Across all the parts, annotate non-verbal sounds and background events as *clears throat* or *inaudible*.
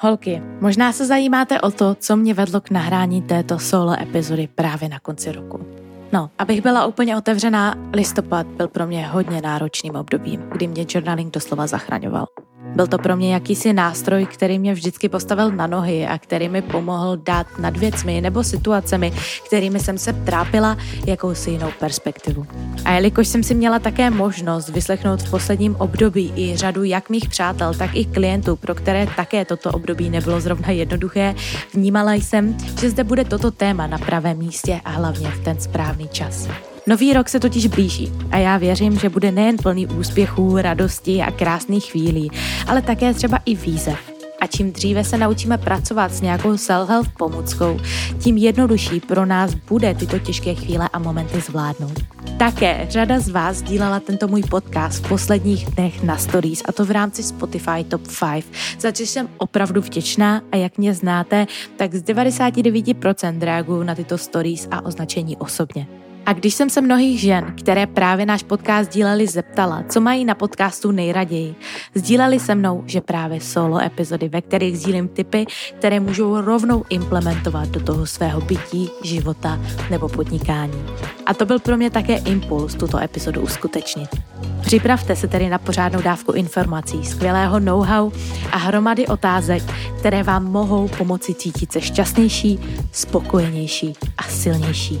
Holky, možná se zajímáte o to, co mě vedlo k nahrání této solo epizody právě na konci roku. No, abych byla úplně otevřená, listopad byl pro mě hodně náročným obdobím, kdy mě journaling doslova zachraňoval. Byl to pro mě jakýsi nástroj, který mě vždycky postavil na nohy a který mi pomohl dát nad věcmi nebo situacemi, kterými jsem se trápila, jakousi jinou perspektivu. A jelikož jsem si měla také možnost vyslechnout v posledním období i řadu jak mých přátel, tak i klientů, pro které také toto období nebylo zrovna jednoduché, vnímala jsem, že zde bude toto téma na pravém místě a hlavně v ten správný čas. Nový rok se totiž blíží a já věřím, že bude nejen plný úspěchů, radosti a krásných chvílí, ale také třeba i výzev. A čím dříve se naučíme pracovat s nějakou self-help pomůckou, tím jednodušší pro nás bude tyto těžké chvíle a momenty zvládnout. Také řada z vás sdílela tento můj podcast v posledních dnech na stories a to v rámci Spotify Top 5, za což jsem opravdu vděčná a jak mě znáte, tak z 99% reaguju na tyto stories a označení osobně. A když jsem se mnohých žen, které právě náš podcast díleli, zeptala, co mají na podcastu nejraději, sdíleli se mnou, že právě solo epizody, ve kterých sdílím typy, které můžou rovnou implementovat do toho svého bytí, života nebo podnikání. A to byl pro mě také impuls tuto epizodu uskutečnit. Připravte se tedy na pořádnou dávku informací, skvělého know-how a hromady otázek, které vám mohou pomoci cítit se šťastnější, spokojenější a silnější.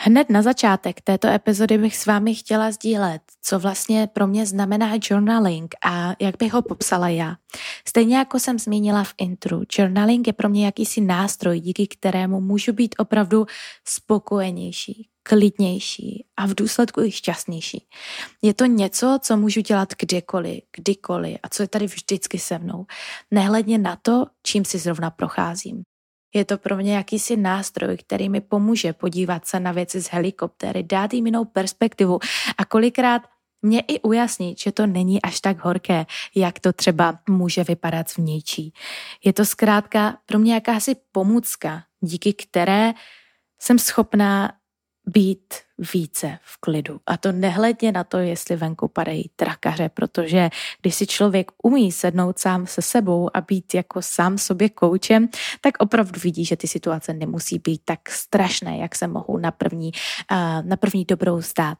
Hned na začátek této epizody bych s vámi chtěla sdílet, co vlastně pro mě znamená journaling a jak bych ho popsala já. Stejně jako jsem zmínila v intru, journaling je pro mě jakýsi nástroj, díky kterému můžu být opravdu spokojenější, klidnější a v důsledku i šťastnější. Je to něco, co můžu dělat kdekoliv, kdykoliv a co je tady vždycky se mnou, nehledně na to, čím si zrovna procházím. Je to pro mě jakýsi nástroj, který mi pomůže podívat se na věci z helikoptéry, dát jim jinou perspektivu a kolikrát mě i ujasnit, že to není až tak horké, jak to třeba může vypadat zvnější. Je to zkrátka pro mě jakási pomůcka, díky které jsem schopná být více v klidu. A to nehledně na to, jestli venku padají trakaře, protože když si člověk umí sednout sám se sebou a být jako sám sobě koučem, tak opravdu vidí, že ty situace nemusí být tak strašné, jak se mohou na první, na první dobrou zdát.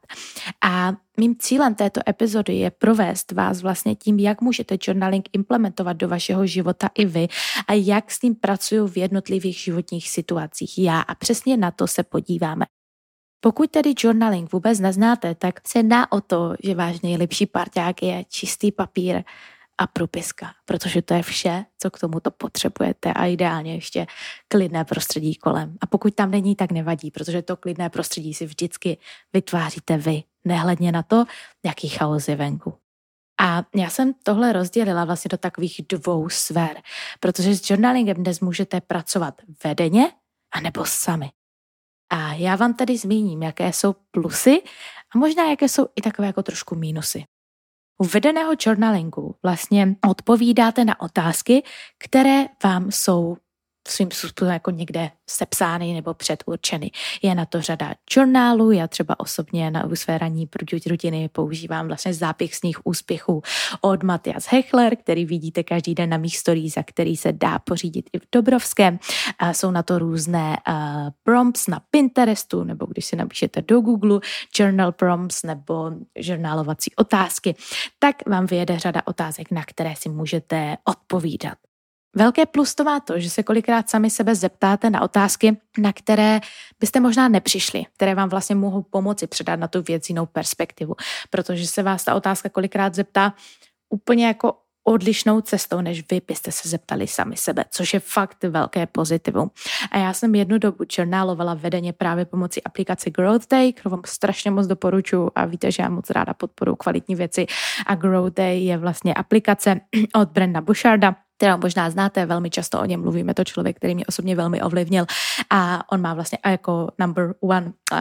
A mým cílem této epizody je provést vás vlastně tím, jak můžete journaling implementovat do vašeho života i vy a jak s ním pracuju v jednotlivých životních situacích já. A přesně na to se podíváme. Pokud tedy journaling vůbec neznáte, tak se dá o to, že váš nejlepší parťák je čistý papír a propiska, protože to je vše, co k tomuto potřebujete a ideálně ještě klidné prostředí kolem. A pokud tam není, tak nevadí, protože to klidné prostředí si vždycky vytváříte vy, nehledně na to, jaký chaos je venku. A já jsem tohle rozdělila vlastně do takových dvou sfér, protože s journalingem dnes můžete pracovat vedeně anebo sami. A já vám tady zmíním, jaké jsou plusy a možná jaké jsou i takové jako trošku mínusy. U vedeného journalingu vlastně odpovídáte na otázky, které vám jsou svým způsobem jako někde sepsány nebo předurčeny. Je na to řada journálů, já třeba osobně na své ranní rutiny používám vlastně zápěch sních úspěchů od Matias Hechler, který vidíte každý den na mých stories, za který se dá pořídit i v Dobrovském. A jsou na to různé uh, prompts na Pinterestu, nebo když si napíšete do Google journal prompts nebo žurnálovací otázky, tak vám vyjede řada otázek, na které si můžete odpovídat. Velké plus to má to, že se kolikrát sami sebe zeptáte na otázky, na které byste možná nepřišli, které vám vlastně mohou pomoci předat na tu věc jinou perspektivu, protože se vás ta otázka kolikrát zeptá úplně jako odlišnou cestou, než vy byste se zeptali sami sebe, což je fakt velké pozitivum. A já jsem jednu dobu journalovala vedeně právě pomocí aplikace Growth Day, kterou vám strašně moc doporučuji a víte, že já moc ráda podporuji kvalitní věci a Growth Day je vlastně aplikace od Brenda Busharda, kterou možná znáte, velmi často o něm mluvíme, to člověk, který mě osobně velmi ovlivnil a on má vlastně jako number one uh,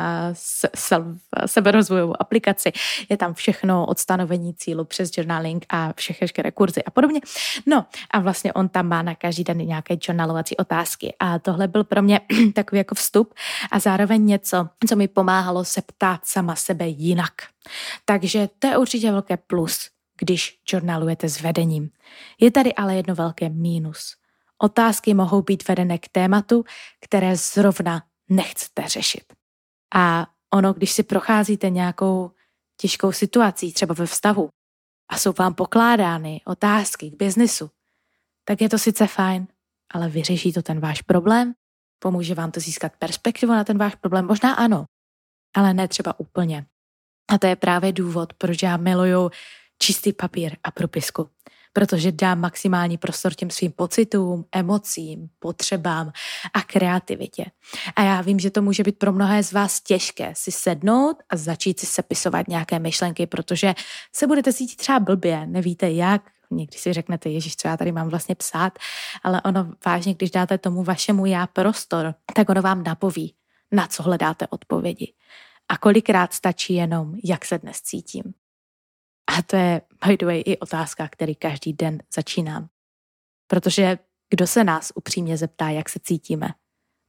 seberozvojovou aplikaci. Je tam všechno od stanovení cílu přes journaling a všechny kurzy a podobně. No a vlastně on tam má na každý den nějaké journalovací otázky a tohle byl pro mě *clears throat* takový jako vstup a zároveň něco, co mi pomáhalo se ptát sama sebe jinak. Takže to je určitě velké plus když journalujete s vedením. Je tady ale jedno velké mínus. Otázky mohou být vedené k tématu, které zrovna nechcete řešit. A ono, když si procházíte nějakou těžkou situací, třeba ve vztahu, a jsou vám pokládány otázky k biznisu, tak je to sice fajn, ale vyřeší to ten váš problém? Pomůže vám to získat perspektivu na ten váš problém? Možná ano, ale ne třeba úplně. A to je právě důvod, proč já miluju čistý papír a propisku, protože dám maximální prostor těm svým pocitům, emocím, potřebám a kreativitě. A já vím, že to může být pro mnohé z vás těžké si sednout a začít si sepisovat nějaké myšlenky, protože se budete cítit třeba blbě, nevíte jak, někdy si řeknete, Ježíš, co já tady mám vlastně psát, ale ono vážně, když dáte tomu vašemu já prostor, tak ono vám napoví, na co hledáte odpovědi. A kolikrát stačí jenom, jak se dnes cítím. A to je, by the way, i otázka, který každý den začínám. Protože kdo se nás upřímně zeptá, jak se cítíme?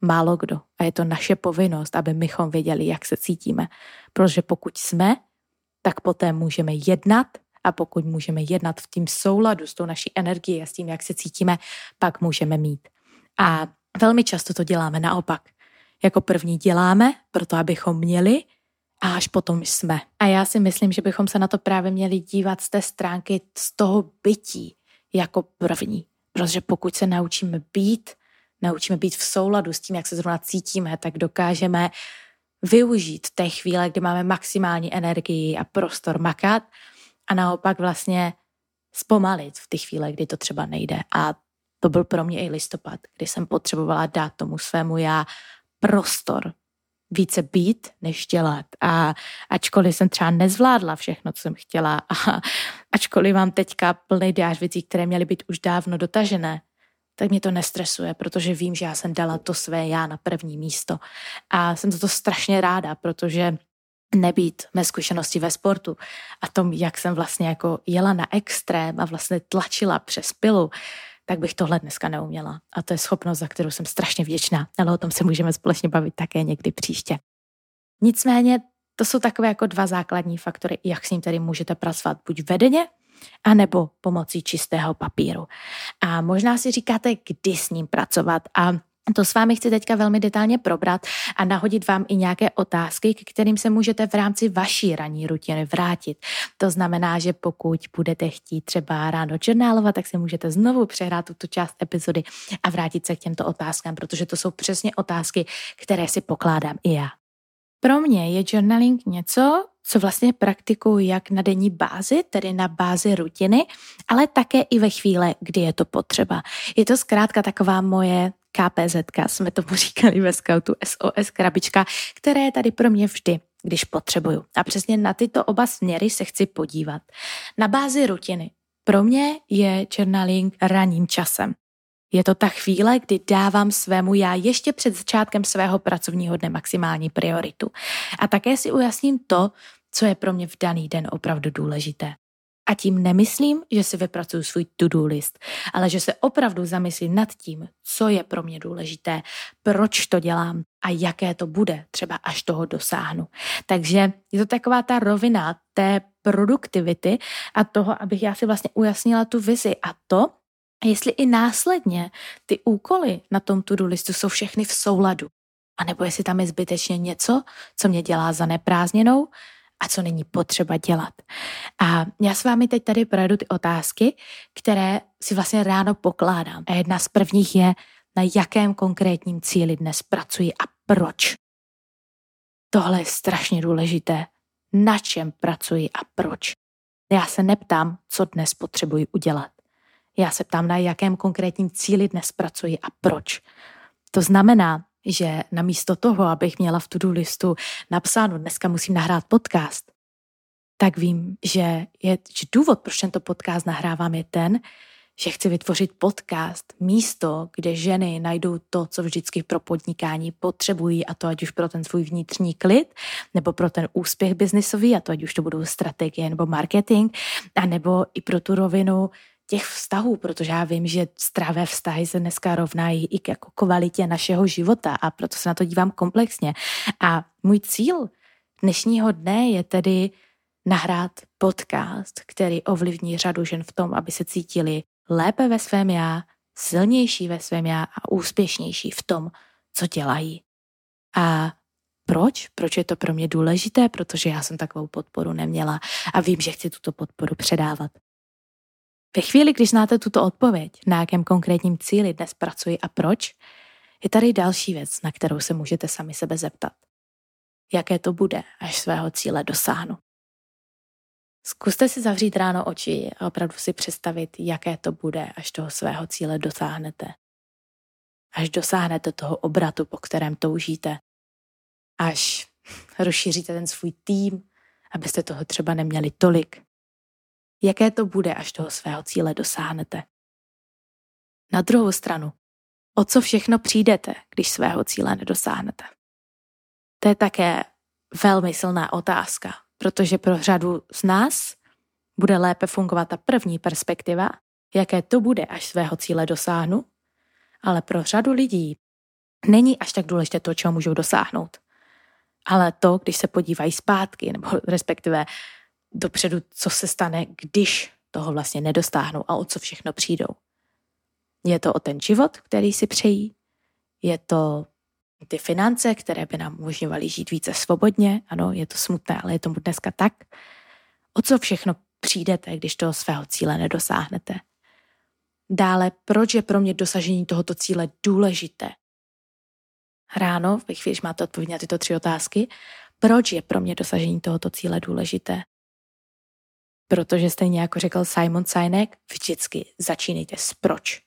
Málo kdo. A je to naše povinnost, aby mychom věděli, jak se cítíme. Protože pokud jsme, tak poté můžeme jednat a pokud můžeme jednat v tím souladu s tou naší energií a s tím, jak se cítíme, pak můžeme mít. A velmi často to děláme naopak. Jako první děláme, proto abychom měli, a až potom jsme. A já si myslím, že bychom se na to právě měli dívat z té stránky, z toho bytí jako první. Protože pokud se naučíme být, naučíme být v souladu s tím, jak se zrovna cítíme, tak dokážeme využít té chvíle, kdy máme maximální energii a prostor makat a naopak vlastně zpomalit v ty chvíle, kdy to třeba nejde. A to byl pro mě i listopad, kdy jsem potřebovala dát tomu svému já prostor, více být, než dělat. A ačkoliv jsem třeba nezvládla všechno, co jsem chtěla, a ačkoliv mám teďka plný diář věcí, které měly být už dávno dotažené, tak mě to nestresuje, protože vím, že já jsem dala to své já na první místo. A jsem za to strašně ráda, protože nebýt mé zkušenosti ve sportu a tom, jak jsem vlastně jako jela na extrém a vlastně tlačila přes pilu, tak bych tohle dneska neuměla. A to je schopnost, za kterou jsem strašně vděčná, ale o tom se můžeme společně bavit také někdy příště. Nicméně to jsou takové jako dva základní faktory, jak s ním tedy můžete pracovat buď vedeně, anebo pomocí čistého papíru. A možná si říkáte, kdy s ním pracovat a to s vámi chci teďka velmi detailně probrat a nahodit vám i nějaké otázky, k kterým se můžete v rámci vaší ranní rutiny vrátit. To znamená, že pokud budete chtít třeba ráno journálovat, tak si můžete znovu přehrát tuto část epizody a vrátit se k těmto otázkám, protože to jsou přesně otázky, které si pokládám i já. Pro mě je journaling něco, co vlastně praktikuju jak na denní bázi, tedy na bázi rutiny, ale také i ve chvíli, kdy je to potřeba. Je to zkrátka taková moje KPZ, jsme tomu *laughs* říkali ve scoutu SOS krabička, které je tady pro mě vždy, když potřebuju. A přesně na tyto oba směry se chci podívat. Na bázi rutiny. Pro mě je journaling ranním časem. Je to ta chvíle, kdy dávám svému já ještě před začátkem svého pracovního dne maximální prioritu. A také si ujasním to, co je pro mě v daný den opravdu důležité. A tím nemyslím, že si vypracuju svůj to-do list, ale že se opravdu zamyslím nad tím, co je pro mě důležité, proč to dělám a jaké to bude, třeba až toho dosáhnu. Takže je to taková ta rovina té produktivity a toho, abych já si vlastně ujasnila tu vizi a to, jestli i následně ty úkoly na tom to-do listu jsou všechny v souladu. A nebo jestli tam je zbytečně něco, co mě dělá za neprázdněnou a co není potřeba dělat. A já s vámi teď tady projedu ty otázky, které si vlastně ráno pokládám. A jedna z prvních je, na jakém konkrétním cíli dnes pracuji a proč. Tohle je strašně důležité. Na čem pracuji a proč. Já se neptám, co dnes potřebuji udělat. Já se ptám, na jakém konkrétním cíli dnes pracuji a proč. To znamená, že namísto toho, abych měla v to-do listu napsáno, dneska musím nahrát podcast, tak vím, že, je, že důvod, proč tento podcast nahrávám, je ten, že chci vytvořit podcast, místo, kde ženy najdou to, co vždycky pro podnikání potřebují, a to ať už pro ten svůj vnitřní klid, nebo pro ten úspěch biznisový, a to ať už to budou strategie nebo marketing, a nebo i pro tu rovinu těch vztahů, protože já vím, že zdravé vztahy se dneska rovnají i k jako kvalitě našeho života a proto se na to dívám komplexně. A můj cíl dnešního dne je tedy nahrát podcast, který ovlivní řadu žen v tom, aby se cítili lépe ve svém já, silnější ve svém já a úspěšnější v tom, co dělají. A proč? Proč je to pro mě důležité? Protože já jsem takovou podporu neměla a vím, že chci tuto podporu předávat. Ve chvíli, když znáte tuto odpověď, na jakém konkrétním cíli dnes pracuji a proč, je tady další věc, na kterou se můžete sami sebe zeptat. Jaké to bude, až svého cíle dosáhnu? Zkuste si zavřít ráno oči a opravdu si představit, jaké to bude, až toho svého cíle dosáhnete. Až dosáhnete toho obratu, po kterém toužíte. Až *laughs* rozšíříte ten svůj tým, abyste toho třeba neměli tolik jaké to bude, až toho svého cíle dosáhnete. Na druhou stranu, o co všechno přijdete, když svého cíle nedosáhnete? To je také velmi silná otázka, protože pro řadu z nás bude lépe fungovat ta první perspektiva, jaké to bude, až svého cíle dosáhnu, ale pro řadu lidí není až tak důležité to, čeho můžou dosáhnout. Ale to, když se podívají zpátky, nebo respektive dopředu, co se stane, když toho vlastně nedostáhnou a o co všechno přijdou. Je to o ten život, který si přejí, je to ty finance, které by nám umožňovaly žít více svobodně. Ano, je to smutné, ale je tomu dneska tak. O co všechno přijdete, když toho svého cíle nedosáhnete. Dále, proč je pro mě dosažení tohoto cíle důležité? Ráno, ve chvíli, když máte odpověď na tyto tři otázky, proč je pro mě dosažení tohoto cíle důležité? Protože stejně jako řekl Simon Sinek, vždycky začínejte s proč.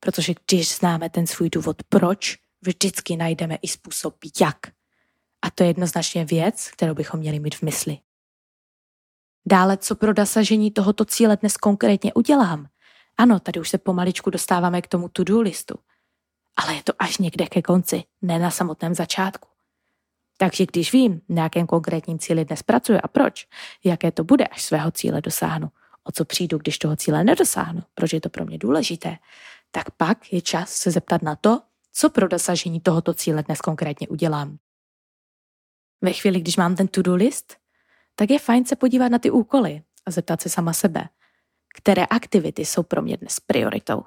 Protože když známe ten svůj důvod proč, vždycky najdeme i způsob jak. A to je jednoznačně věc, kterou bychom měli mít v mysli. Dále, co pro dosažení tohoto cíle dnes konkrétně udělám? Ano, tady už se pomaličku dostáváme k tomu to-do listu. Ale je to až někde ke konci, ne na samotném začátku. Takže když vím, na jakém konkrétním cíli dnes pracuji a proč, jaké to bude, až svého cíle dosáhnu, o co přijdu, když toho cíle nedosáhnu, proč je to pro mě důležité, tak pak je čas se zeptat na to, co pro dosažení tohoto cíle dnes konkrétně udělám. Ve chvíli, když mám ten to-do list, tak je fajn se podívat na ty úkoly a zeptat se sama sebe, které aktivity jsou pro mě dnes prioritou.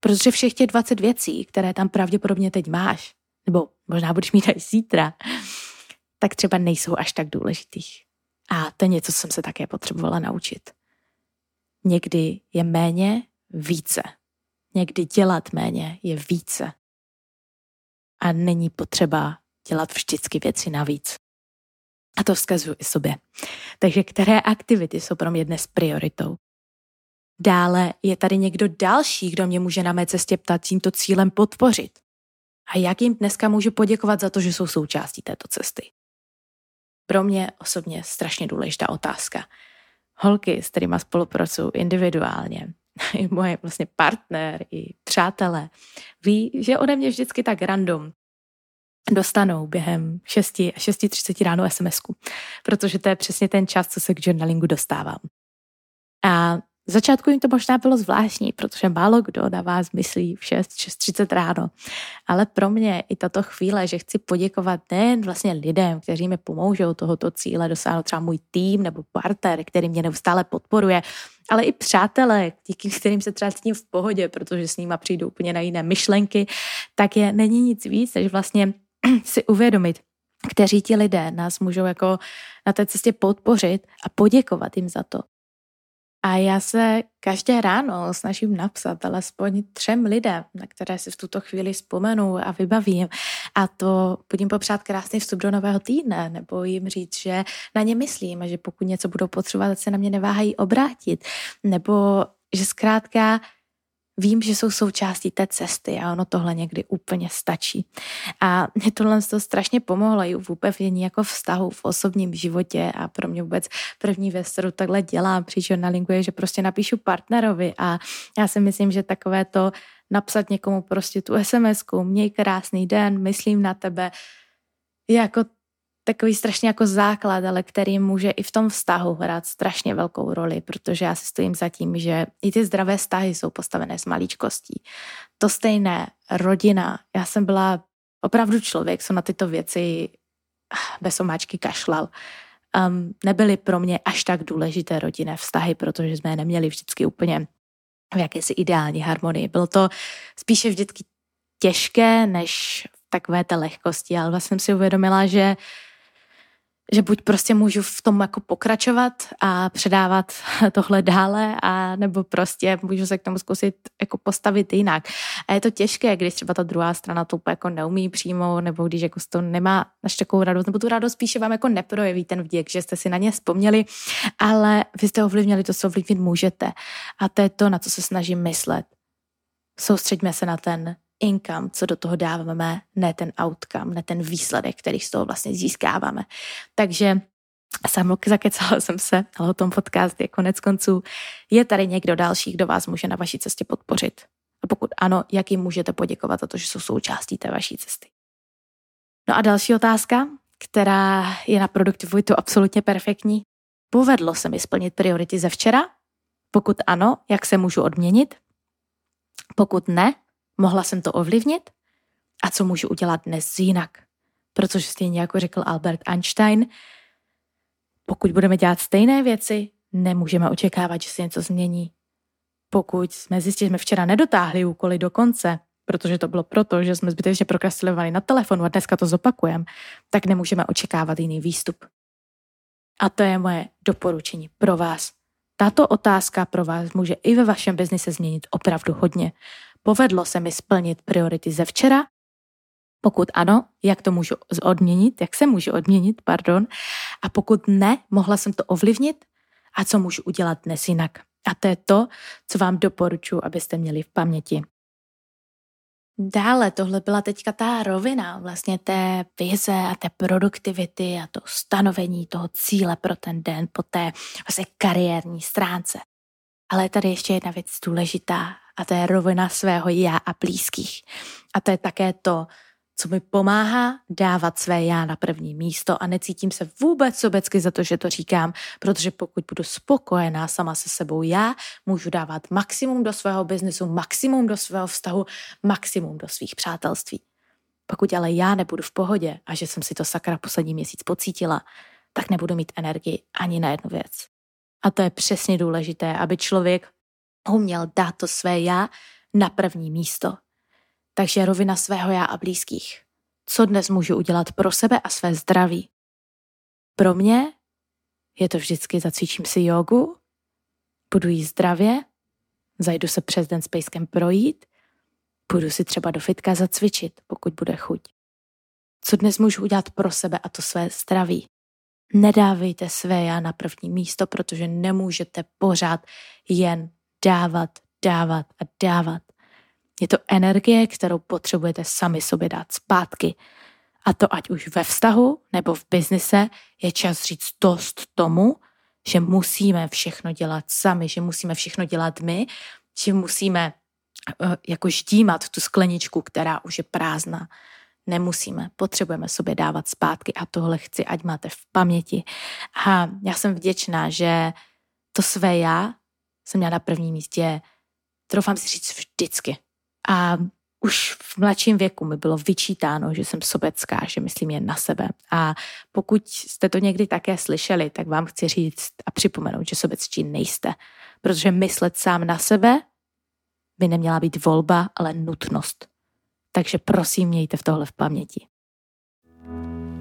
Protože všech těch 20 věcí, které tam pravděpodobně teď máš, nebo možná budeš mít až zítra, tak třeba nejsou až tak důležitých. A to je něco, co jsem se také potřebovala naučit. Někdy je méně více. Někdy dělat méně je více. A není potřeba dělat vždycky věci navíc. A to vzkazuju i sobě. Takže které aktivity jsou pro mě dnes prioritou? Dále je tady někdo další, kdo mě může na mé cestě ptat tímto cílem podpořit. A jak jim dneska můžu poděkovat za to, že jsou součástí této cesty? Pro mě osobně strašně důležitá otázka. Holky, s kterými spolupracuju individuálně, *laughs* i moje vlastně partner, i přátelé, ví, že ode mě vždycky tak random dostanou během 6 a 6.30 ráno sms protože to je přesně ten čas, co se k journalingu dostávám. A v začátku jim to možná bylo zvláštní, protože málo kdo na vás myslí v 6, 6.30 ráno. Ale pro mě i tato chvíle, že chci poděkovat nejen vlastně lidem, kteří mi pomůžou tohoto cíle dosáhnout třeba můj tým nebo partner, který mě neustále podporuje, ale i přátelé, díky kterým se třeba cítím v pohodě, protože s nima přijdu úplně na jiné myšlenky, tak je není nic víc, než vlastně *clears throat* si uvědomit, kteří ti lidé nás můžou jako na té cestě podpořit a poděkovat jim za to. A já se každé ráno snažím napsat alespoň třem lidem, na které si v tuto chvíli vzpomenu a vybavím. A to budím popřát krásný vstup do nového týdne, nebo jim říct, že na ně myslím a že pokud něco budou potřebovat, se na mě neváhají obrátit. Nebo že zkrátka vím, že jsou součástí té cesty a ono tohle někdy úplně stačí. A mě tohle to strašně pomohlo i v upevnění jako vztahu v osobním životě a pro mě vůbec první věc, kterou takhle dělám při journalingu je, že prostě napíšu partnerovi a já si myslím, že takové to napsat někomu prostě tu SMS-ku, měj krásný den, myslím na tebe, je jako takový strašně jako základ, ale který může i v tom vztahu hrát strašně velkou roli, protože já si stojím za tím, že i ty zdravé vztahy jsou postavené s maličkostí. To stejné, rodina. Já jsem byla opravdu člověk, co na tyto věci bez omáčky kašlal. Um, nebyly pro mě až tak důležité rodinné vztahy, protože jsme je neměli vždycky úplně v jakési ideální harmonii. Bylo to spíše vždycky těžké, než v takové té lehkosti, ale vlastně jsem si uvědomila, že že buď prostě můžu v tom jako pokračovat a předávat *laughs* tohle dále, a nebo prostě můžu se k tomu zkusit jako postavit jinak. A je to těžké, když třeba ta druhá strana to jako neumí přímo, nebo když jako to nemá až takovou radost, nebo tu radost spíše vám jako neprojeví ten vděk, že jste si na ně vzpomněli, ale vy jste ovlivnili to, co ovlivnit můžete. A to je to, na co se snažím myslet. Soustřeďme se na ten income, co do toho dáváme, ne ten outcome, ne ten výsledek, který z toho vlastně získáváme. Takže Sam zakecala jsem se, ale o tom podcast je konec konců. Je tady někdo další, kdo vás může na vaší cestě podpořit? A pokud ano, jak jim můžete poděkovat za to, že jsou součástí té vaší cesty? No a další otázka, která je na produktivitu absolutně perfektní. Povedlo se mi splnit priority ze včera? Pokud ano, jak se můžu odměnit? Pokud ne, Mohla jsem to ovlivnit? A co můžu udělat dnes jinak? Protože stejně jako řekl Albert Einstein, pokud budeme dělat stejné věci, nemůžeme očekávat, že se něco změní. Pokud jsme zjistili, že jsme včera nedotáhli úkoly do konce, protože to bylo proto, že jsme zbytečně prokrastinovali na telefonu a dneska to zopakujeme, tak nemůžeme očekávat jiný výstup. A to je moje doporučení pro vás. Tato otázka pro vás může i ve vašem biznise změnit opravdu hodně, Povedlo se mi splnit priority ze včera? Pokud ano, jak to můžu odměnit, jak se můžu odměnit, pardon. A pokud ne, mohla jsem to ovlivnit? A co můžu udělat dnes jinak? A to je to, co vám doporučuji, abyste měli v paměti. Dále tohle byla teďka ta rovina vlastně té vize a té produktivity a to stanovení toho cíle pro ten den po té vlastně kariérní stránce. Ale tady ještě jedna věc důležitá a to je rovina svého já a blízkých. A to je také to, co mi pomáhá dávat své já na první místo a necítím se vůbec sobecky za to, že to říkám, protože pokud budu spokojená sama se sebou já, můžu dávat maximum do svého biznesu, maximum do svého vztahu, maximum do svých přátelství. Pokud ale já nebudu v pohodě a že jsem si to sakra poslední měsíc pocítila, tak nebudu mít energii ani na jednu věc. A to je přesně důležité, aby člověk uměl dát to své já na první místo. Takže rovina svého já a blízkých. Co dnes můžu udělat pro sebe a své zdraví? Pro mě je to vždycky zacvičím si jogu, budu jíst zdravě, zajdu se přes den s pejskem projít, půjdu si třeba do fitka zacvičit, pokud bude chuť. Co dnes můžu udělat pro sebe a to své zdraví? Nedávejte své já na první místo, protože nemůžete pořád jen dávat, dávat a dávat. Je to energie, kterou potřebujete sami sobě dát zpátky. A to ať už ve vztahu nebo v biznise je čas říct dost tomu, že musíme všechno dělat sami, že musíme všechno dělat my, že musíme eh, jako ždímat tu skleničku, která už je prázdná. Nemusíme, potřebujeme sobě dávat zpátky a tohle chci, ať máte v paměti. A já jsem vděčná, že to své já jsem měla na prvním místě, troufám si říct vždycky. A už v mladším věku mi bylo vyčítáno, že jsem sobecká, že myslím jen na sebe. A pokud jste to někdy také slyšeli, tak vám chci říct a připomenout, že sobecčí nejste. Protože myslet sám na sebe by neměla být volba, ale nutnost. Takže prosím, mějte v tohle v paměti.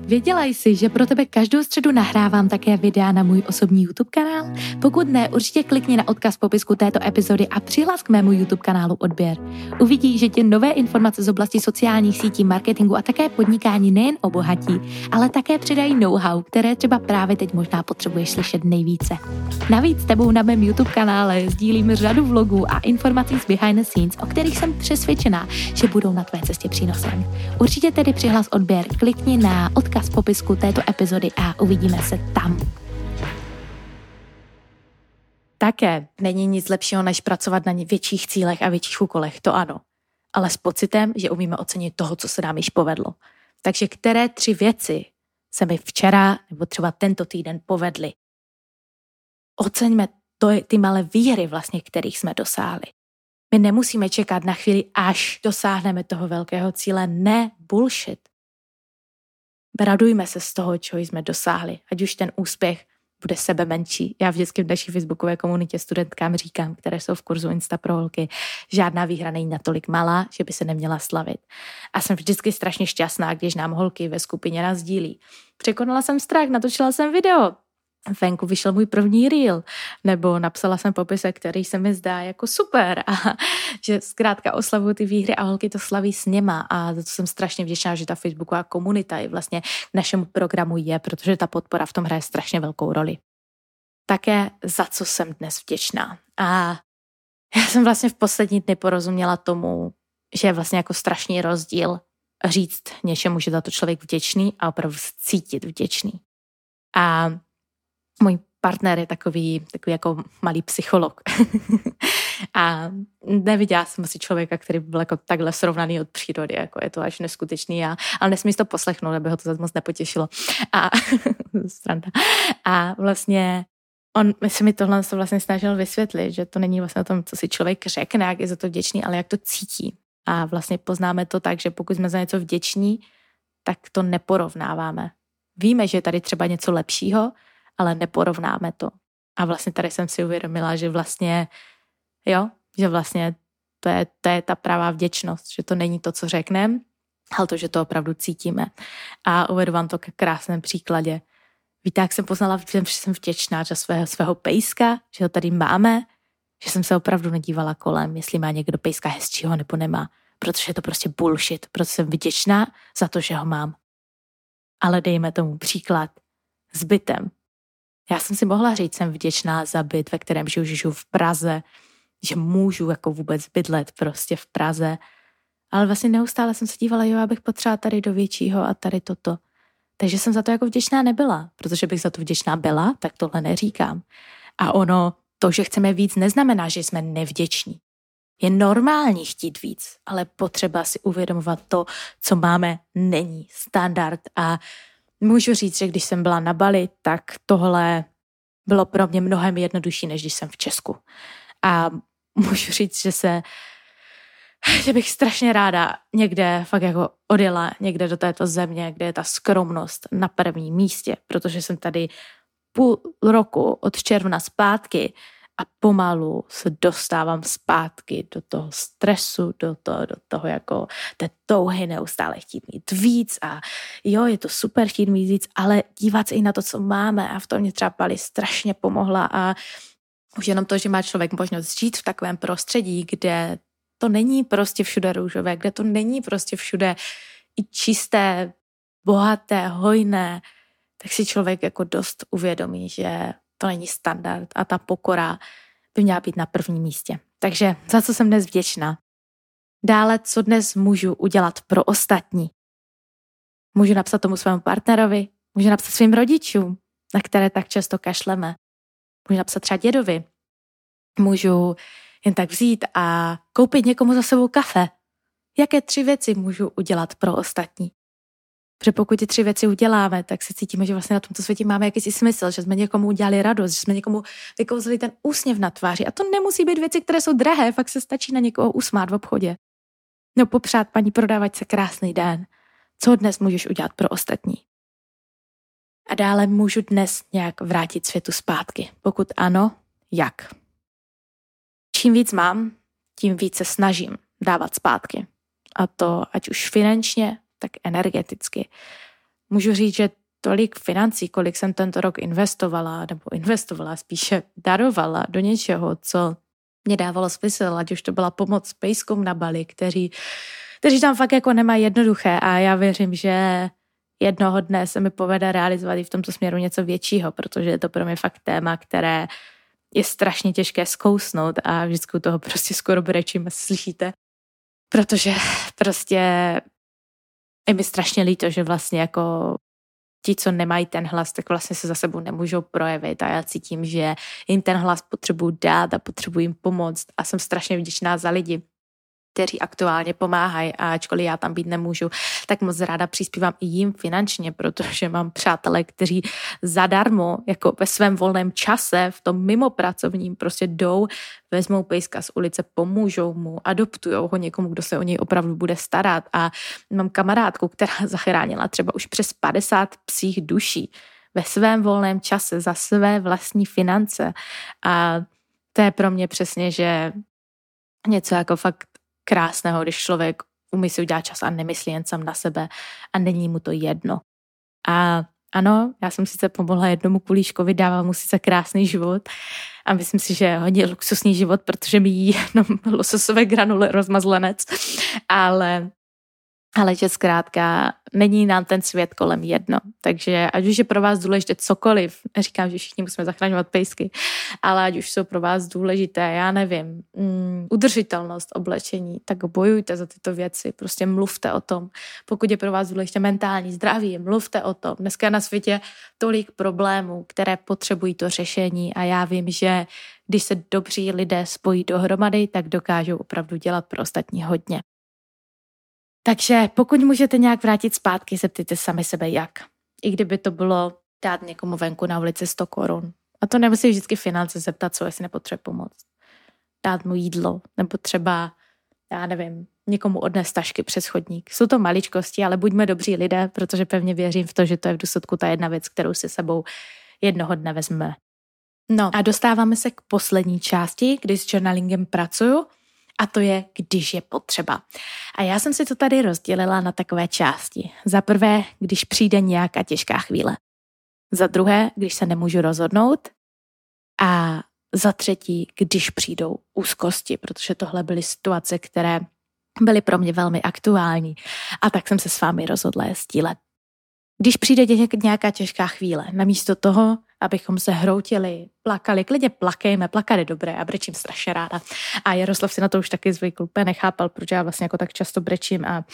Věděla jsi, že pro tebe každou středu nahrávám také videa na můj osobní YouTube kanál? Pokud ne, určitě klikni na odkaz v popisku této epizody a přihlas k mému YouTube kanálu odběr. Uvidíš, že tě nové informace z oblasti sociálních sítí, marketingu a také podnikání nejen obohatí, ale také přidají know-how, které třeba právě teď možná potřebuješ slyšet nejvíce. Navíc s tebou na mém YouTube kanále sdílím řadu vlogů a informací z behind the scenes, o kterých jsem přesvědčená, že budou na tvé cestě přínosem. Určitě tedy přihlas odběr, klikni na odkaz odkaz v popisku této epizody a uvidíme se tam. Také není nic lepšího, než pracovat na větších cílech a větších úkolech, to ano. Ale s pocitem, že umíme ocenit toho, co se nám již povedlo. Takže které tři věci se mi včera nebo třeba tento týden povedly? Oceňme to, ty malé výhry vlastně, kterých jsme dosáhli. My nemusíme čekat na chvíli, až dosáhneme toho velkého cíle. Ne, bullshit radujme se z toho, čeho jsme dosáhli, ať už ten úspěch bude sebe menší. Já vždycky v naší facebookové komunitě studentkám říkám, které jsou v kurzu Insta pro holky, žádná výhra není natolik malá, že by se neměla slavit. A jsem vždycky strašně šťastná, když nám holky ve skupině nazdílí. Překonala jsem strach, natočila jsem video, venku vyšel můj první reel, nebo napsala jsem popisek, který se mi zdá jako super a *laughs* že zkrátka oslavuju ty výhry a holky to slaví s něma a za to jsem strašně vděčná, že ta facebooková komunita i vlastně našemu programu je, protože ta podpora v tom hraje strašně velkou roli. Také za co jsem dnes vděčná. A já jsem vlastně v poslední dny porozuměla tomu, že je vlastně jako strašný rozdíl říct něčemu, že za to člověk vděčný a opravdu cítit vděčný. A můj partner je takový, takový jako malý psycholog. *laughs* a neviděla jsem asi člověka, který byl jako takhle srovnaný od přírody, jako je to až neskutečný, a, ale nesmí to poslechnout, aby ho to zase moc nepotěšilo. A, *laughs* stranda. a vlastně on se mi tohle se vlastně snažil vysvětlit, že to není vlastně o tom, co si člověk řekne, jak je za to vděčný, ale jak to cítí. A vlastně poznáme to tak, že pokud jsme za něco vděční, tak to neporovnáváme. Víme, že je tady třeba něco lepšího, ale neporovnáme to. A vlastně tady jsem si uvědomila, že vlastně, jo, že vlastně to je, to je ta pravá vděčnost, že to není to, co řekneme, ale to, že to opravdu cítíme. A uvedu vám to k krásném příkladě. Víte, jak jsem poznala, že jsem vděčná za svého, svého pejska, že ho tady máme, že jsem se opravdu nedívala kolem, jestli má někdo pejska hezčího nebo nemá, protože je to prostě bullshit, proto jsem vděčná za to, že ho mám. Ale dejme tomu příklad s bytem. Já jsem si mohla říct, jsem vděčná za byt, ve kterém žiju, žiju v Praze, že můžu jako vůbec bydlet prostě v Praze. Ale vlastně neustále jsem se dívala, jo, abych potřeba tady do většího a tady toto. Takže jsem za to jako vděčná nebyla, protože bych za to vděčná byla, tak tohle neříkám. A ono, to, že chceme víc, neznamená, že jsme nevděční. Je normální chtít víc, ale potřeba si uvědomovat to, co máme, není standard a Můžu říct, že když jsem byla na Bali, tak tohle bylo pro mě mnohem jednodušší, než když jsem v Česku. A můžu říct, že se že bych strašně ráda někde fakt jako odjela někde do této země, kde je ta skromnost na prvním místě, protože jsem tady půl roku od června zpátky a pomalu se dostávám zpátky do toho stresu, do toho, do toho jako té touhy neustále chtít mít víc a jo, je to super chtít mít víc, ale dívat se i na to, co máme a v tom mě třeba Pali strašně pomohla a už jenom to, že má člověk možnost žít v takovém prostředí, kde to není prostě všude růžové, kde to není prostě všude i čisté, bohaté, hojné, tak si člověk jako dost uvědomí, že to není standard a ta pokora by měla být na prvním místě. Takže za co jsem dnes vděčná. Dále, co dnes můžu udělat pro ostatní. Můžu napsat tomu svému partnerovi, můžu napsat svým rodičům, na které tak často kašleme. Můžu napsat třeba dědovi. Můžu jen tak vzít a koupit někomu za sebou kafe. Jaké tři věci můžu udělat pro ostatní? Protože pokud ty tři věci uděláme, tak se cítíme, že vlastně na tomto světě máme jakýsi smysl, že jsme někomu udělali radost, že jsme někomu vykouzli ten úsměv na tváři. A to nemusí být věci, které jsou drahé, fakt se stačí na někoho usmát v obchodě. No popřát paní se krásný den. Co dnes můžeš udělat pro ostatní? A dále můžu dnes nějak vrátit světu zpátky. Pokud ano, jak? Čím víc mám, tím víc se snažím dávat zpátky. A to ať už finančně, tak energeticky. Můžu říct, že tolik financí, kolik jsem tento rok investovala, nebo investovala, spíše darovala do něčeho, co mě dávalo smysl, ať už to byla pomoc pejskům na Bali, kteří, kteří tam fakt jako nemají jednoduché a já věřím, že jednoho dne se mi povede realizovat i v tomto směru něco většího, protože je to pro mě fakt téma, které je strašně těžké zkousnout a vždycky u toho prostě skoro brečím, slyšíte. Protože prostě je mi strašně líto, že vlastně jako ti, co nemají ten hlas, tak vlastně se za sebou nemůžou projevit a já cítím, že jim ten hlas potřebuji dát a potřebuji jim pomoct a jsem strašně vděčná za lidi, kteří aktuálně pomáhají ačkoliv já tam být nemůžu, tak moc ráda přispívám i jim finančně, protože mám přátelé, kteří zadarmo, jako ve svém volném čase, v tom mimo pracovním prostě jdou, vezmou pejska z ulice, pomůžou mu, adoptujou ho někomu, kdo se o něj opravdu bude starat. A mám kamarádku, která *laughs* zachránila třeba už přes 50 psích duší ve svém volném čase za své vlastní finance. A to je pro mě přesně, že něco jako fakt krásného, když člověk umí si udělat čas a nemyslí jen sám na sebe a není mu to jedno. A ano, já jsem sice pomohla jednomu kulíškovi, dával mu sice krásný život a myslím si, že je hodně luxusní život, protože mi jí jenom *laughs* lososové granule rozmazlenec, ale ale že zkrátka není nám ten svět kolem jedno. Takže ať už je pro vás důležité cokoliv, říkám, že všichni musíme zachraňovat pejsky, ale ať už jsou pro vás důležité, já nevím, mm, udržitelnost oblečení, tak bojujte za tyto věci, prostě mluvte o tom. Pokud je pro vás důležité mentální zdraví, mluvte o tom. Dneska je na světě tolik problémů, které potřebují to řešení a já vím, že když se dobří lidé spojí dohromady, tak dokážou opravdu dělat pro ostatní hodně. Takže pokud můžete nějak vrátit zpátky, zeptejte sami sebe jak. I kdyby to bylo dát někomu venku na ulici 100 korun. A to nemusí vždycky finance zeptat, co jestli nepotřebuje pomoct. Dát mu jídlo, nebo třeba, já nevím, někomu odnést tašky přes chodník. Jsou to maličkosti, ale buďme dobří lidé, protože pevně věřím v to, že to je v důsledku ta jedna věc, kterou si sebou jednoho dne vezmeme. No a dostáváme se k poslední části, kdy s journalingem pracuju a to je, když je potřeba. A já jsem si to tady rozdělila na takové části. Za prvé, když přijde nějaká těžká chvíle. Za druhé, když se nemůžu rozhodnout. A za třetí, když přijdou úzkosti, protože tohle byly situace, které byly pro mě velmi aktuální. A tak jsem se s vámi rozhodla je sdílet. Když přijde nějaká těžká chvíle, namísto toho, abychom se hroutili, plakali, klidně plakejme, plakat je dobré, a brečím strašně ráda. A Jaroslav si na to už taky zvykl, úplně nechápal, proč já vlastně jako tak často brečím a,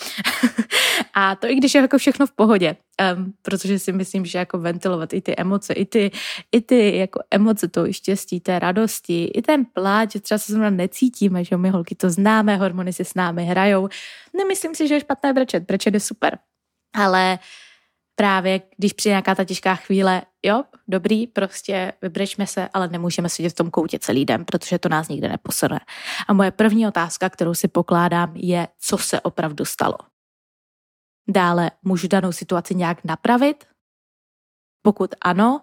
*laughs* a to i když je jako všechno v pohodě, um, protože si myslím, že jako ventilovat i ty emoce, i ty, i ty jako emoce toho štěstí, té radosti, i ten pláč, že třeba se zrovna necítíme, že my holky to známe, hormony si s námi hrajou. Nemyslím si, že je špatné brečet, brečet je super. Ale právě když přijde nějaká ta těžká chvíle, jo, dobrý, prostě vybrečme se, ale nemůžeme sedět v tom koutě celý den, protože to nás nikde neposune. A moje první otázka, kterou si pokládám, je, co se opravdu stalo. Dále, můžu danou situaci nějak napravit? Pokud ano,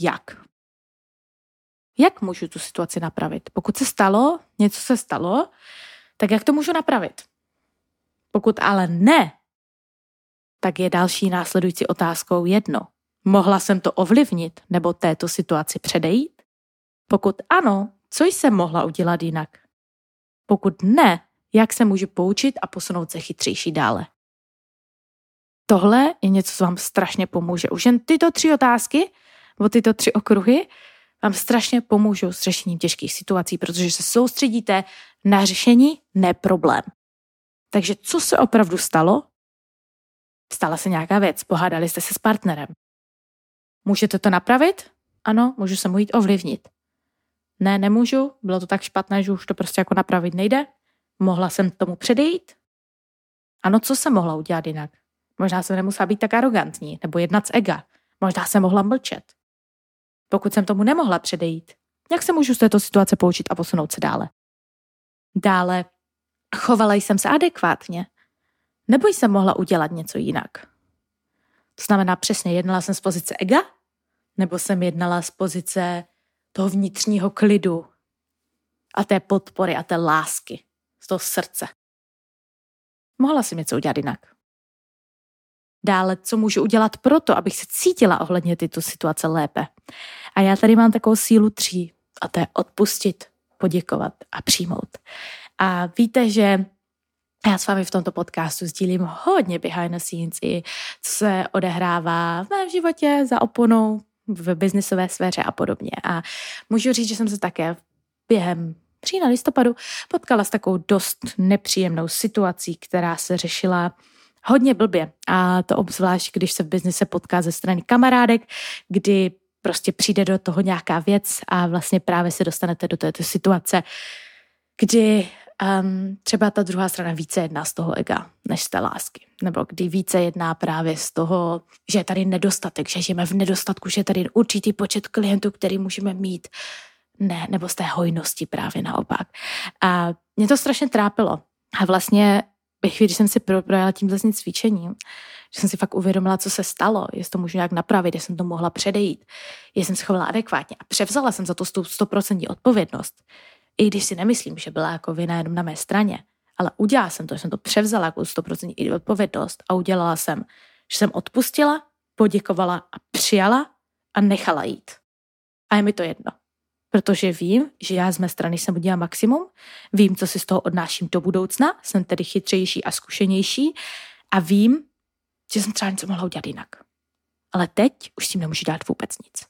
jak? Jak můžu tu situaci napravit? Pokud se stalo, něco se stalo, tak jak to můžu napravit? Pokud ale ne, tak je další následující otázkou jedno. Mohla jsem to ovlivnit nebo této situaci předejít? Pokud ano, co jsem mohla udělat jinak? Pokud ne, jak se můžu poučit a posunout se chytřejší dále? Tohle je něco, co vám strašně pomůže. Už jen tyto tři otázky, nebo tyto tři okruhy, vám strašně pomůžou s řešením těžkých situací, protože se soustředíte na řešení, ne problém. Takže co se opravdu stalo Stala se nějaká věc, pohádali jste se s partnerem. Můžete to napravit? Ano, můžu se mu jít ovlivnit. Ne, nemůžu, bylo to tak špatné, že už to prostě jako napravit nejde. Mohla jsem tomu předejít? Ano, co jsem mohla udělat jinak? Možná jsem nemusela být tak arrogantní nebo jednat z ega. Možná jsem mohla mlčet. Pokud jsem tomu nemohla předejít, jak se můžu z této situace poučit a posunout se dále? Dále, chovala jsem se adekvátně. Nebo jsem mohla udělat něco jinak? To znamená přesně, jednala jsem z pozice ega? Nebo jsem jednala z pozice toho vnitřního klidu a té podpory a té lásky, z toho srdce? Mohla jsem něco udělat jinak. Dále, co můžu udělat proto, abych se cítila ohledně tyto situace lépe. A já tady mám takovou sílu tří, a to je odpustit, poděkovat a přijmout. A víte, že já s vámi v tomto podcastu sdílím hodně behind the scenes i co se odehrává v mém životě za oponou, v biznisové sféře a podobně. A můžu říct, že jsem se také během října, listopadu potkala s takovou dost nepříjemnou situací, která se řešila hodně blbě. A to obzvlášť, když se v biznise potká ze strany kamarádek, kdy prostě přijde do toho nějaká věc a vlastně právě se dostanete do této situace, kdy um, třeba ta druhá strana více jedná z toho ega, než z té lásky. Nebo kdy více jedná právě z toho, že je tady nedostatek, že žijeme v nedostatku, že je tady určitý počet klientů, který můžeme mít. Ne, nebo z té hojnosti právě naopak. A mě to strašně trápilo. A vlastně ve chvíli, když jsem si projela tím vlastně cvičením, že jsem si fakt uvědomila, co se stalo, jestli to můžu nějak napravit, jestli jsem to mohla předejít, jestli jsem se chovala adekvátně a převzala jsem za to 100% odpovědnost. I když si nemyslím, že byla jako vina jenom na mé straně, ale udělala jsem to, že jsem to převzala jako 100% odpovědnost a udělala jsem, že jsem odpustila, poděkovala a přijala a nechala jít. A je mi to jedno protože vím, že já z mé strany jsem udělala maximum, vím, co si z toho odnáším do budoucna, jsem tedy chytřejší a zkušenější a vím, že jsem třeba něco mohla udělat jinak. Ale teď už s tím nemůžu dát vůbec nic.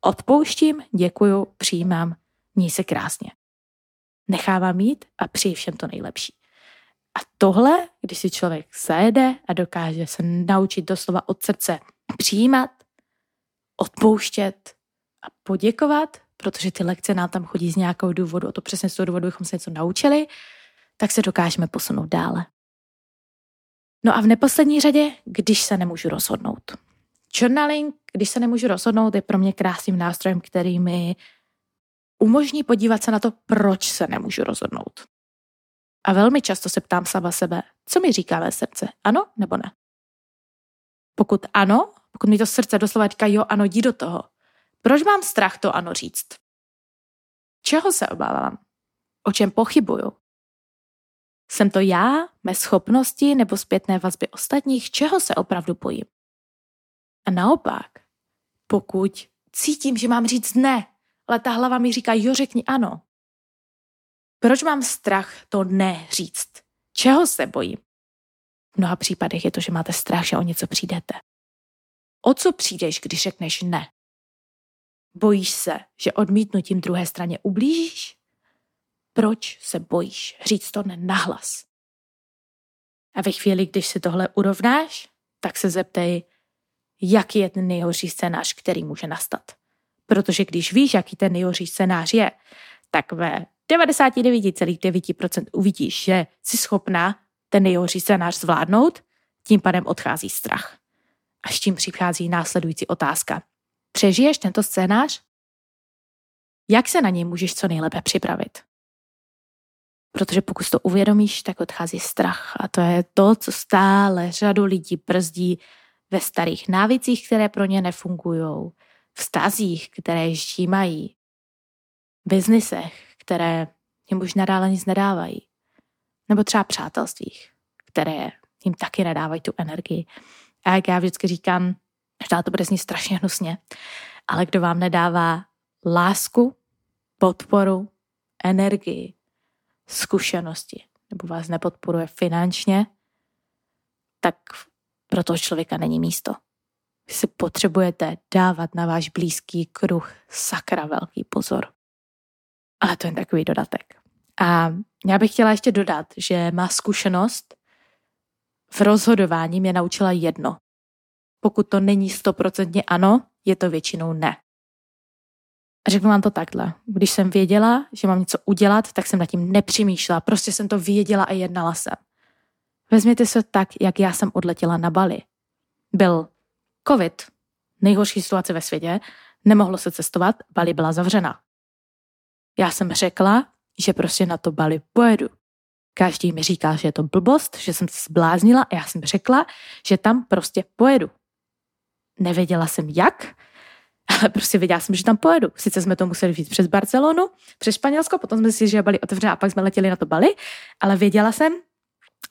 Odpouštím, děkuju, přijímám, měj se krásně. Nechávám jít a přijím všem to nejlepší. A tohle, když si člověk zajede a dokáže se naučit doslova od srdce přijímat, odpouštět a poděkovat, protože ty lekce nám tam chodí z nějakého důvodu, a to přesně z toho důvodu, bychom se něco naučili, tak se dokážeme posunout dále. No a v neposlední řadě, když se nemůžu rozhodnout. Journaling, když se nemůžu rozhodnout, je pro mě krásným nástrojem, který mi umožní podívat se na to, proč se nemůžu rozhodnout. A velmi často se ptám sama sebe, co mi říká mé srdce, ano nebo ne. Pokud ano, pokud mi to srdce doslova říká, jo, ano, jdi do toho, proč mám strach to ano říct? Čeho se obávám? O čem pochybuju? Jsem to já, mé schopnosti nebo zpětné vazby ostatních? Čeho se opravdu bojím? A naopak, pokud cítím, že mám říct ne, ale ta hlava mi říká, jo, řekni ano. Proč mám strach to ne říct? Čeho se bojím? V mnoha případech je to, že máte strach, že o něco přijdete. O co přijdeš, když řekneš ne? Bojíš se, že odmítnutím druhé straně ublížíš? Proč se bojíš říct to nahlas? A ve chvíli, když si tohle urovnáš, tak se zeptej, jaký je ten nejhorší scénář, který může nastat. Protože když víš, jaký ten nejhorší scénář je, tak ve 99,9% uvidíš, že jsi schopná ten nejhorší scénář zvládnout, tím pádem odchází strach. A s tím přichází následující otázka. Přežiješ tento scénář? Jak se na něj můžeš co nejlépe připravit? Protože pokud to uvědomíš, tak odchází strach a to je to, co stále řadu lidí brzdí ve starých návicích, které pro ně nefungují, vztazích, které ještě mají, biznisech, které jim už nadále nic nedávají, nebo třeba přátelstvích, které jim taky nedávají tu energii. A jak já vždycky říkám, Možná to bude znít strašně hnusně, ale kdo vám nedává lásku, podporu, energii, zkušenosti, nebo vás nepodporuje finančně, tak pro toho člověka není místo. Si potřebujete dávat na váš blízký kruh sakra velký pozor. Ale to je takový dodatek. A já bych chtěla ještě dodat, že má zkušenost v rozhodování mě naučila jedno. Pokud to není stoprocentně ano, je to většinou ne. A řeknu vám to takhle. Když jsem věděla, že mám něco udělat, tak jsem nad tím nepřemýšlela. Prostě jsem to věděla a jednala jsem. Vezměte se tak, jak já jsem odletěla na Bali. Byl covid, nejhorší situace ve světě, nemohlo se cestovat, Bali byla zavřena. Já jsem řekla, že prostě na to Bali pojedu. Každý mi říká, že je to blbost, že jsem se zbláznila a já jsem řekla, že tam prostě pojedu. Nevěděla jsem jak, *laughs* ale prostě věděla jsem, že tam pojedu. Sice jsme to museli víc přes Barcelonu, přes Španělsko, potom jsme si, že Bali otevřená a pak jsme letěli na to Bali, ale věděla jsem,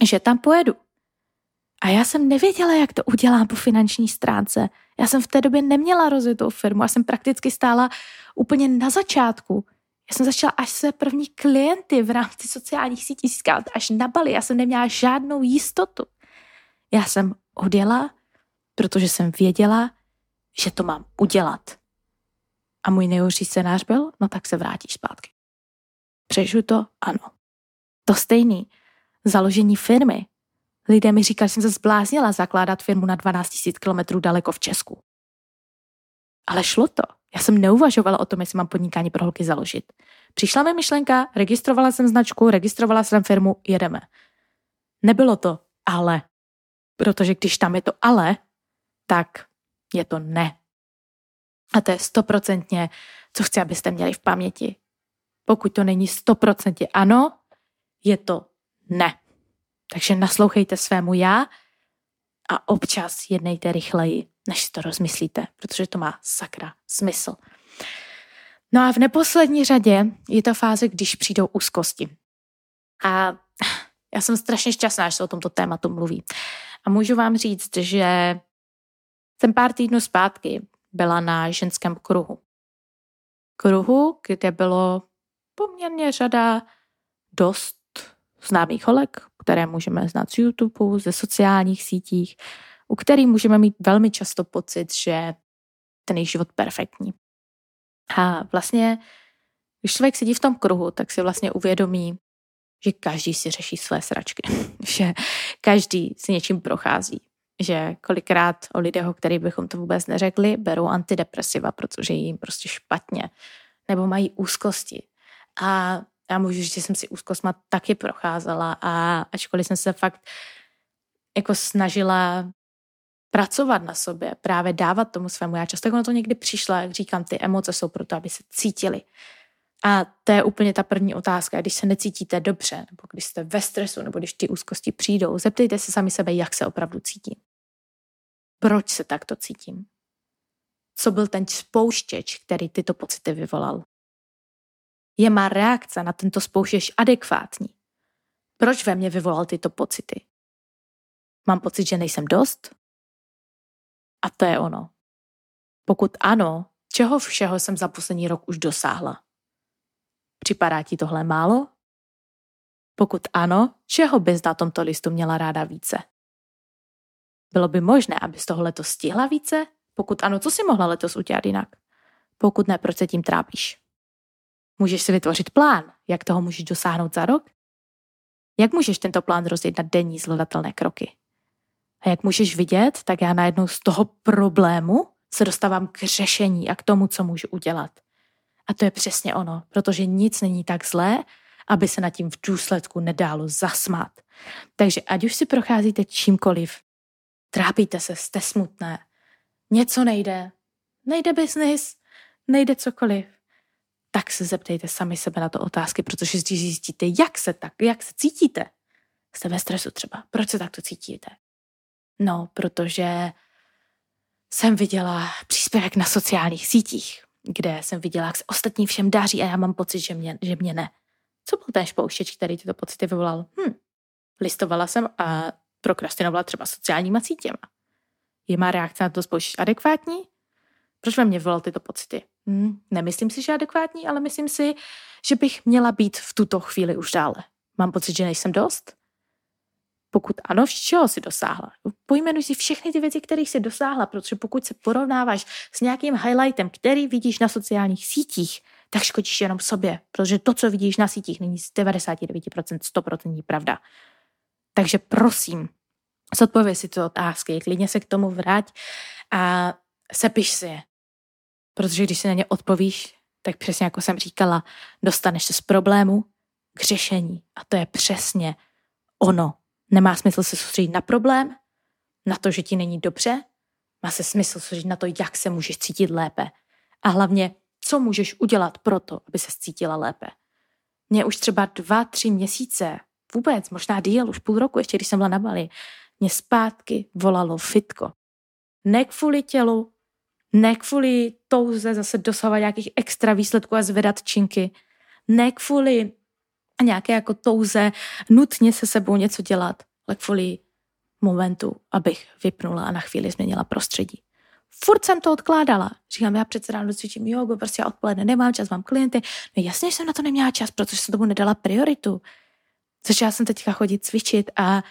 že tam pojedu. A já jsem nevěděla, jak to udělám po finanční stránce. Já jsem v té době neměla rozjetou firmu, já jsem prakticky stála úplně na začátku. Já jsem začala až své první klienty v rámci sociálních sítí získávat až na Bali. Já jsem neměla žádnou jistotu. Já jsem odjela, protože jsem věděla, že to mám udělat. A můj nejhorší scénář byl, no tak se vrátíš zpátky. Přežu to? Ano. To stejný. Založení firmy. Lidé mi říkali, že jsem se zbláznila zakládat firmu na 12 000 kilometrů daleko v Česku. Ale šlo to. Já jsem neuvažovala o tom, jestli mám podnikání pro holky založit. Přišla mi myšlenka, registrovala jsem značku, registrovala jsem firmu, jedeme. Nebylo to ale. Protože když tam je to ale, tak je to ne. A to je stoprocentně, co chci, abyste měli v paměti. Pokud to není stoprocentně ano, je to ne. Takže naslouchejte svému já a občas jednejte rychleji, než si to rozmyslíte, protože to má sakra smysl. No a v neposlední řadě je to fáze, když přijdou úzkosti. A já jsem strašně šťastná, že se o tomto tématu mluví. A můžu vám říct, že jsem pár týdnů zpátky byla na ženském kruhu. Kruhu, kde bylo poměrně řada dost známých holek, které můžeme znát z YouTube, ze sociálních sítích, u kterých můžeme mít velmi často pocit, že ten jejich život perfektní. A vlastně, když člověk sedí v tom kruhu, tak si vlastně uvědomí, že každý si řeší své sračky, *laughs* že každý si něčím prochází, že kolikrát o lidech, o kterých bychom to vůbec neřekli, berou antidepresiva, protože jim prostě špatně, nebo mají úzkosti. A já můžu říct, že jsem si úzkostma taky procházela a ačkoliv jsem se fakt jako snažila pracovat na sobě, právě dávat tomu svému. Já často na to někdy přišla, jak říkám, ty emoce jsou proto, aby se cítili. A to je úplně ta první otázka. Když se necítíte dobře, nebo když jste ve stresu, nebo když ty úzkosti přijdou, zeptejte se sami sebe, jak se opravdu cítím. Proč se takto cítím? Co byl ten spouštěč, který tyto pocity vyvolal? Je má reakce na tento spouštěč adekvátní? Proč ve mně vyvolal tyto pocity? Mám pocit, že nejsem dost? A to je ono. Pokud ano, čeho všeho jsem za poslední rok už dosáhla? Připadá ti tohle málo? Pokud ano, čeho bys na tomto listu měla ráda více? Bylo by možné, abys toho letos stihla více? Pokud ano, co si mohla letos udělat jinak? Pokud ne, proč se tím trápíš? Můžeš si vytvořit plán, jak toho můžeš dosáhnout za rok? Jak můžeš tento plán rozjet na denní zvladatelné kroky? A jak můžeš vidět, tak já najednou z toho problému se dostávám k řešení a k tomu, co můžu udělat. A to je přesně ono, protože nic není tak zlé, aby se nad tím v důsledku nedálo zasmát. Takže ať už si procházíte čímkoliv, trápíte se, jste smutné, něco nejde, nejde biznis, nejde cokoliv, tak se zeptejte sami sebe na to otázky, protože když zjistíte, jak se tak, jak se cítíte, jste ve stresu třeba, proč se takto cítíte? No, protože jsem viděla příspěvek na sociálních sítích, kde jsem viděla, jak se ostatní všem daří a já mám pocit, že mě, že mě ne. Co byl ten spouštěč, který tyto pocity vyvolal? Hm. Listovala jsem a prokrastinovala třeba sociálníma sítěma. Je má reakce na to spouštěč adekvátní? Proč ve mně vyvolal tyto pocity? Hm, nemyslím si, že adekvátní, ale myslím si, že bych měla být v tuto chvíli už dále. Mám pocit, že nejsem dost? Pokud ano, čeho si dosáhla? Pojmenuj si všechny ty věci, které jsi dosáhla, protože pokud se porovnáváš s nějakým highlightem, který vidíš na sociálních sítích, tak škodíš jenom sobě, protože to, co vidíš na sítích, není z 99% 100% pravda. Takže prosím, zodpověď si ty otázky, klidně se k tomu vrať a sepiš si je. Protože když si na ně odpovíš, tak přesně jako jsem říkala, dostaneš se z problému k řešení. A to je přesně ono Nemá smysl se soustředit na problém, na to, že ti není dobře, má se smysl soustředit na to, jak se můžeš cítit lépe. A hlavně, co můžeš udělat pro to, aby se cítila lépe. Mě už třeba dva, tři měsíce, vůbec, možná díl, už půl roku, ještě když jsem byla na Bali, mě zpátky volalo fitko. Ne kvůli tělu, ne kvůli touze zase dosahovat nějakých extra výsledků a zvedat činky, ne kvůli nějaké jako touze nutně se sebou něco dělat, ale kvůli momentu, abych vypnula a na chvíli změnila prostředí. Furt jsem to odkládala. Říkám, já přece ráno cvičím jogu, prostě já odpoledne nemám čas, mám klienty. No jasně, že jsem na to neměla čas, protože jsem tomu nedala prioritu. Začala jsem teďka chodit cvičit a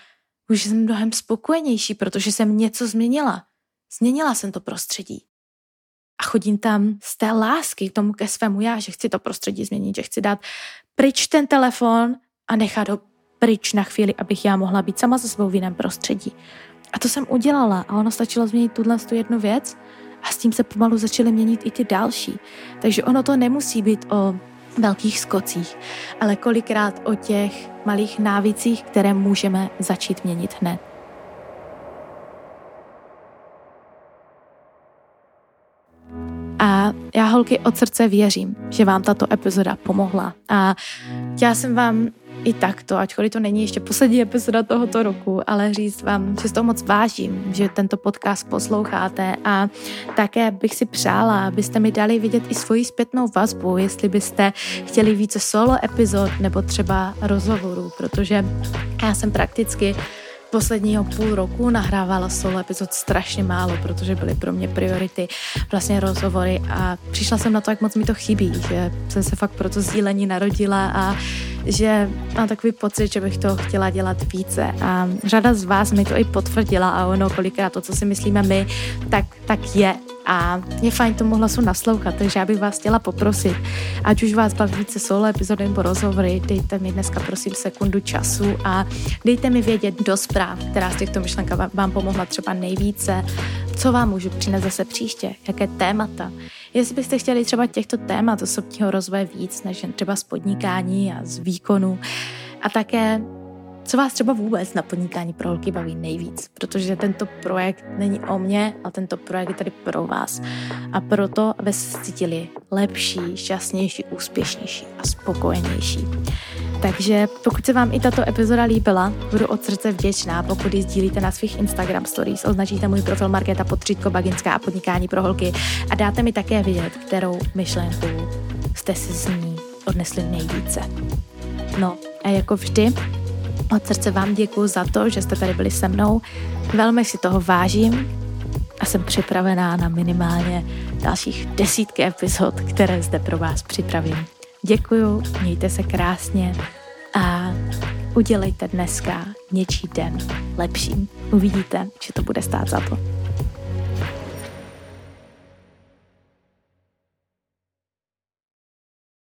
už jsem mnohem spokojenější, protože jsem něco změnila. Změnila jsem to prostředí. A chodím tam z té lásky k tomu ke svému já, že chci to prostředí změnit, že chci dát pryč ten telefon a nechat ho pryč na chvíli, abych já mohla být sama se svou v jiném prostředí. A to jsem udělala a ono stačilo změnit tuhle tu jednu věc a s tím se pomalu začaly měnit i ty další. Takže ono to nemusí být o velkých skocích, ale kolikrát o těch malých návicích, které můžeme začít měnit hned. A já holky od srdce věřím, že vám tato epizoda pomohla. A já jsem vám i takto, ačkoliv to není ještě poslední epizoda tohoto roku, ale říct vám, že toho moc vážím, že tento podcast posloucháte a také bych si přála, abyste mi dali vidět i svoji zpětnou vazbu, jestli byste chtěli více solo epizod nebo třeba rozhovorů, protože já jsem prakticky posledního půl roku nahrávala solo epizod strašně málo, protože byly pro mě priority vlastně rozhovory a přišla jsem na to, jak moc mi to chybí, že jsem se fakt pro to sdílení narodila a že mám takový pocit, že bych to chtěla dělat více. A řada z vás mi to i potvrdila a ono kolikrát to, co si myslíme my, tak, tak je a je fajn tomu hlasu naslouchat, takže já bych vás chtěla poprosit, ať už vás baví více solo epizody nebo rozhovory, dejte mi dneska prosím sekundu času a dejte mi vědět do zpráv, která z těchto myšlenek vám pomohla třeba nejvíce, co vám můžu přinést zase příště, jaké témata. Jestli byste chtěli třeba těchto témat osobního rozvoje víc, než jen třeba z podnikání a z výkonu, a také co vás třeba vůbec na podnikání pro holky baví nejvíc? Protože tento projekt není o mně, ale tento projekt je tady pro vás. A proto, aby se cítili lepší, šťastnější, úspěšnější a spokojenější. Takže pokud se vám i tato epizoda líbila, budu od srdce vděčná, pokud ji sdílíte na svých Instagram stories, označíte můj profil Markéta Podřítko Baginská a podnikání pro holky a dáte mi také vědět, kterou myšlenku jste si z ní odnesli nejvíce. No a jako vždy, od srdce vám děkuji za to, že jste tady byli se mnou. Velmi si toho vážím a jsem připravená na minimálně dalších desítky epizod, které zde pro vás připravím. Děkuju, mějte se krásně a udělejte dneska něčí den lepším. Uvidíte, že to bude stát za to.